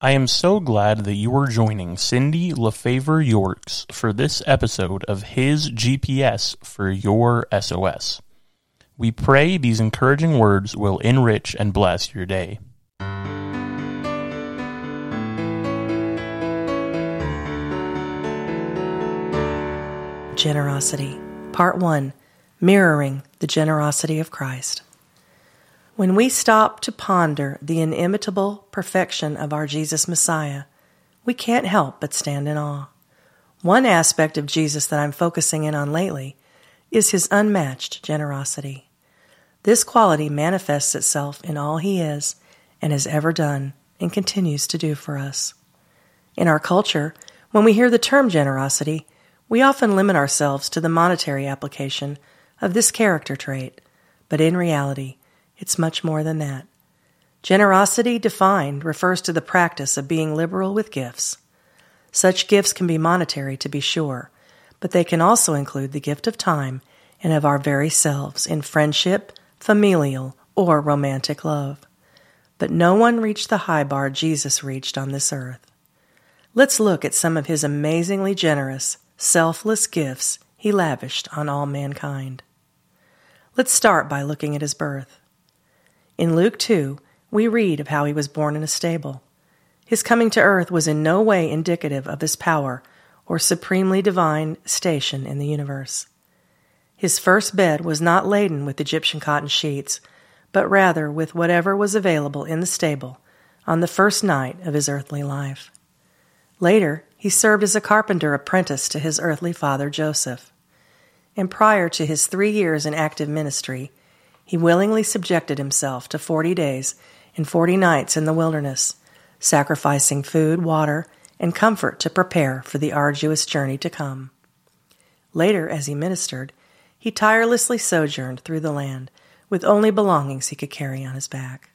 I am so glad that you are joining Cindy LaFavre Yorks for this episode of His GPS for Your SOS. We pray these encouraging words will enrich and bless your day. Generosity, Part 1 Mirroring the Generosity of Christ. When we stop to ponder the inimitable perfection of our Jesus Messiah, we can't help but stand in awe. One aspect of Jesus that I'm focusing in on lately is his unmatched generosity. This quality manifests itself in all he is and has ever done and continues to do for us. In our culture, when we hear the term generosity, we often limit ourselves to the monetary application of this character trait, but in reality, it's much more than that. Generosity defined refers to the practice of being liberal with gifts. Such gifts can be monetary, to be sure, but they can also include the gift of time and of our very selves in friendship, familial, or romantic love. But no one reached the high bar Jesus reached on this earth. Let's look at some of his amazingly generous, selfless gifts he lavished on all mankind. Let's start by looking at his birth. In Luke 2, we read of how he was born in a stable. His coming to earth was in no way indicative of his power or supremely divine station in the universe. His first bed was not laden with Egyptian cotton sheets, but rather with whatever was available in the stable on the first night of his earthly life. Later, he served as a carpenter apprentice to his earthly father Joseph. And prior to his three years in active ministry, he willingly subjected himself to forty days and forty nights in the wilderness, sacrificing food, water, and comfort to prepare for the arduous journey to come. Later, as he ministered, he tirelessly sojourned through the land with only belongings he could carry on his back.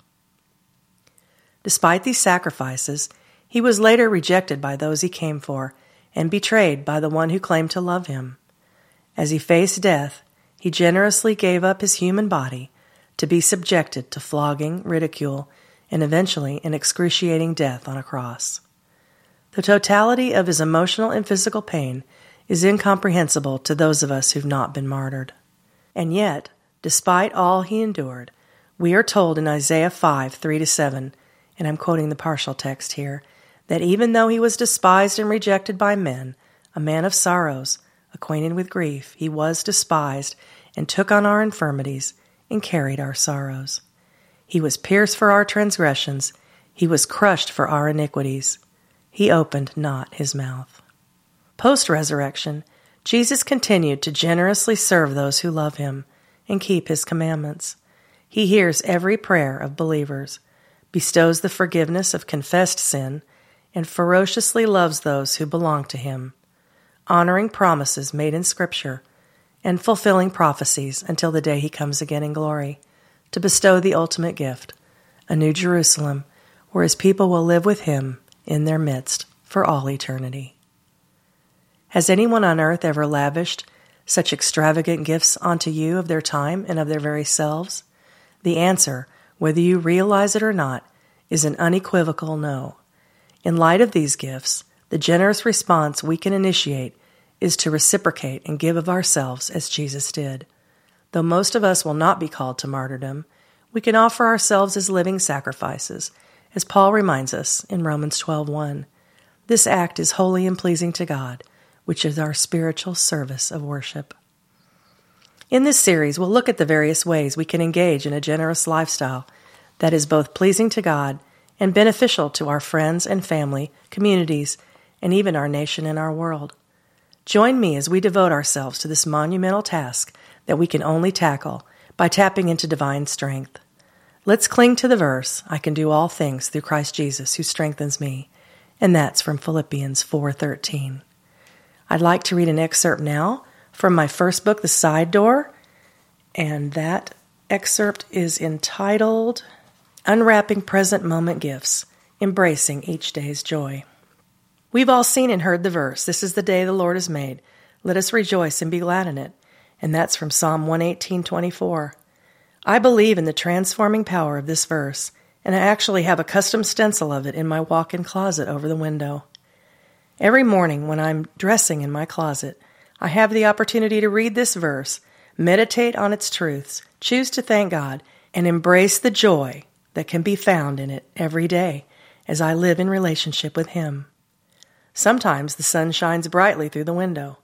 Despite these sacrifices, he was later rejected by those he came for and betrayed by the one who claimed to love him. As he faced death, he generously gave up his human body to be subjected to flogging, ridicule, and eventually an excruciating death on a cross. The totality of his emotional and physical pain is incomprehensible to those of us who've not been martyred. And yet, despite all he endured, we are told in Isaiah 5 3 7, and I'm quoting the partial text here, that even though he was despised and rejected by men, a man of sorrows, acquainted with grief, he was despised and took on our infirmities and carried our sorrows. He was pierced for our transgressions, he was crushed for our iniquities. He opened not his mouth. Post resurrection, Jesus continued to generously serve those who love him and keep his commandments. He hears every prayer of believers, bestows the forgiveness of confessed sin, and ferociously loves those who belong to him, honoring promises made in Scripture and fulfilling prophecies until the day he comes again in glory to bestow the ultimate gift, a new Jerusalem, where his people will live with him in their midst for all eternity. Has anyone on earth ever lavished such extravagant gifts onto you of their time and of their very selves? The answer, whether you realize it or not, is an unequivocal no. In light of these gifts, the generous response we can initiate is to reciprocate and give of ourselves as Jesus did. Though most of us will not be called to martyrdom, we can offer ourselves as living sacrifices, as Paul reminds us in Romans 12:1. This act is holy and pleasing to God, which is our spiritual service of worship. In this series, we'll look at the various ways we can engage in a generous lifestyle that is both pleasing to God and beneficial to our friends and family, communities, and even our nation and our world. Join me as we devote ourselves to this monumental task that we can only tackle by tapping into divine strength. Let's cling to the verse, I can do all things through Christ Jesus who strengthens me, and that's from Philippians 4:13. I'd like to read an excerpt now from my first book, The Side Door, and that excerpt is entitled Unwrapping Present Moment Gifts, Embracing Each Day's Joy. We've all seen and heard the verse, This is the day the Lord has made. Let us rejoice and be glad in it. And that's from Psalm 118:24. I believe in the transforming power of this verse and I actually have a custom stencil of it in my walk in closet over the window. Every morning when I'm dressing in my closet, I have the opportunity to read this verse, meditate on its truths, choose to thank God, and embrace the joy that can be found in it every day as I live in relationship with Him. Sometimes the sun shines brightly through the window.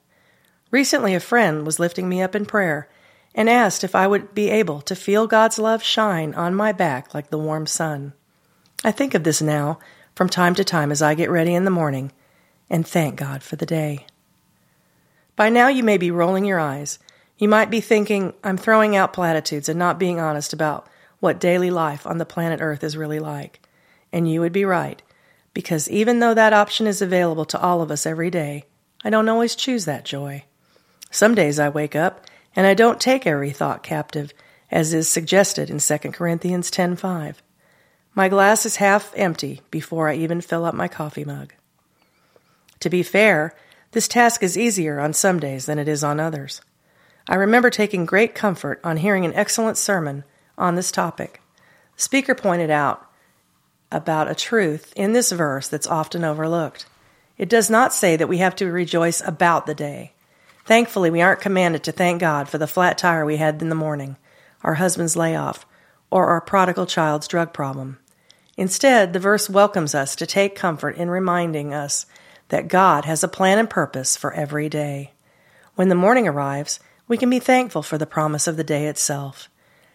Recently, a friend was lifting me up in prayer and asked if I would be able to feel God's love shine on my back like the warm sun. I think of this now from time to time as I get ready in the morning and thank God for the day. By now, you may be rolling your eyes. You might be thinking, I'm throwing out platitudes and not being honest about what daily life on the planet Earth is really like. And you would be right, because even though that option is available to all of us every day, I don't always choose that joy. Some days I wake up and I don't take every thought captive, as is suggested in 2 Corinthians 10:5. My glass is half empty before I even fill up my coffee mug. To be fair, this task is easier on some days than it is on others. I remember taking great comfort on hearing an excellent sermon on this topic. The speaker pointed out about a truth in this verse that's often overlooked. It does not say that we have to rejoice about the day. Thankfully, we aren't commanded to thank God for the flat tire we had in the morning, our husband's layoff, or our prodigal child's drug problem. Instead, the verse welcomes us to take comfort in reminding us that God has a plan and purpose for every day. When the morning arrives, we can be thankful for the promise of the day itself.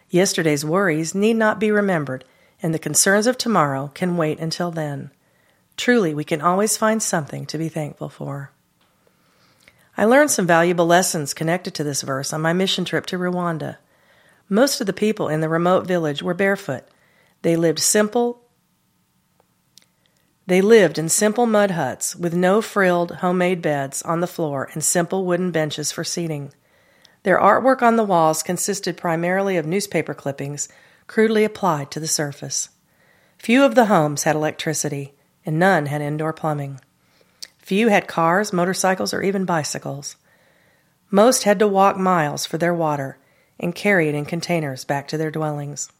Yesterday's worries need not be remembered, and the concerns of tomorrow can wait until then. Truly, we can always find something to be thankful for. I learned some valuable lessons connected to this verse on my mission trip to Rwanda. Most of the people in the remote village were barefoot. They lived simple they lived in simple mud huts with no frilled homemade beds on the floor and simple wooden benches for seating. Their artwork on the walls consisted primarily of newspaper clippings crudely applied to the surface. Few of the homes had electricity, and none had indoor plumbing. Few had cars, motorcycles, or even bicycles. Most had to walk miles for their water and carry it in containers back to their dwellings.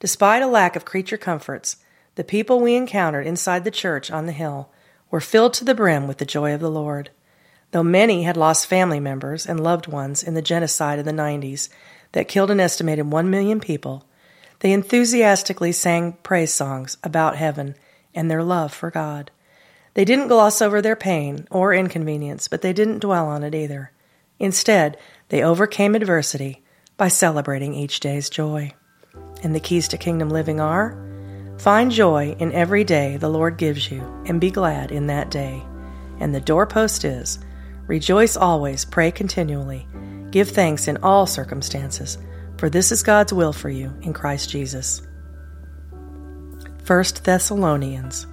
Despite a lack of creature comforts, the people we encountered inside the church on the hill were filled to the brim with the joy of the Lord. Though many had lost family members and loved ones in the genocide of the 90s that killed an estimated 1 million people, they enthusiastically sang praise songs about heaven and their love for God. They didn't gloss over their pain or inconvenience, but they didn't dwell on it either. Instead, they overcame adversity by celebrating each day's joy. And the keys to kingdom living are find joy in every day the Lord gives you, and be glad in that day. And the doorpost is rejoice always, pray continually, give thanks in all circumstances, for this is God's will for you in Christ Jesus. 1 Thessalonians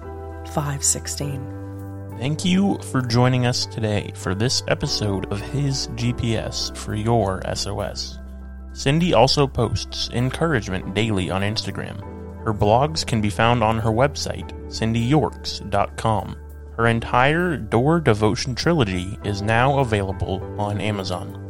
5:16 Thank you for joining us today for this episode of His GPS for your SOS. Cindy also posts encouragement daily on Instagram. Her blogs can be found on her website, cindyyorks.com. Her entire Door Devotion trilogy is now available on Amazon.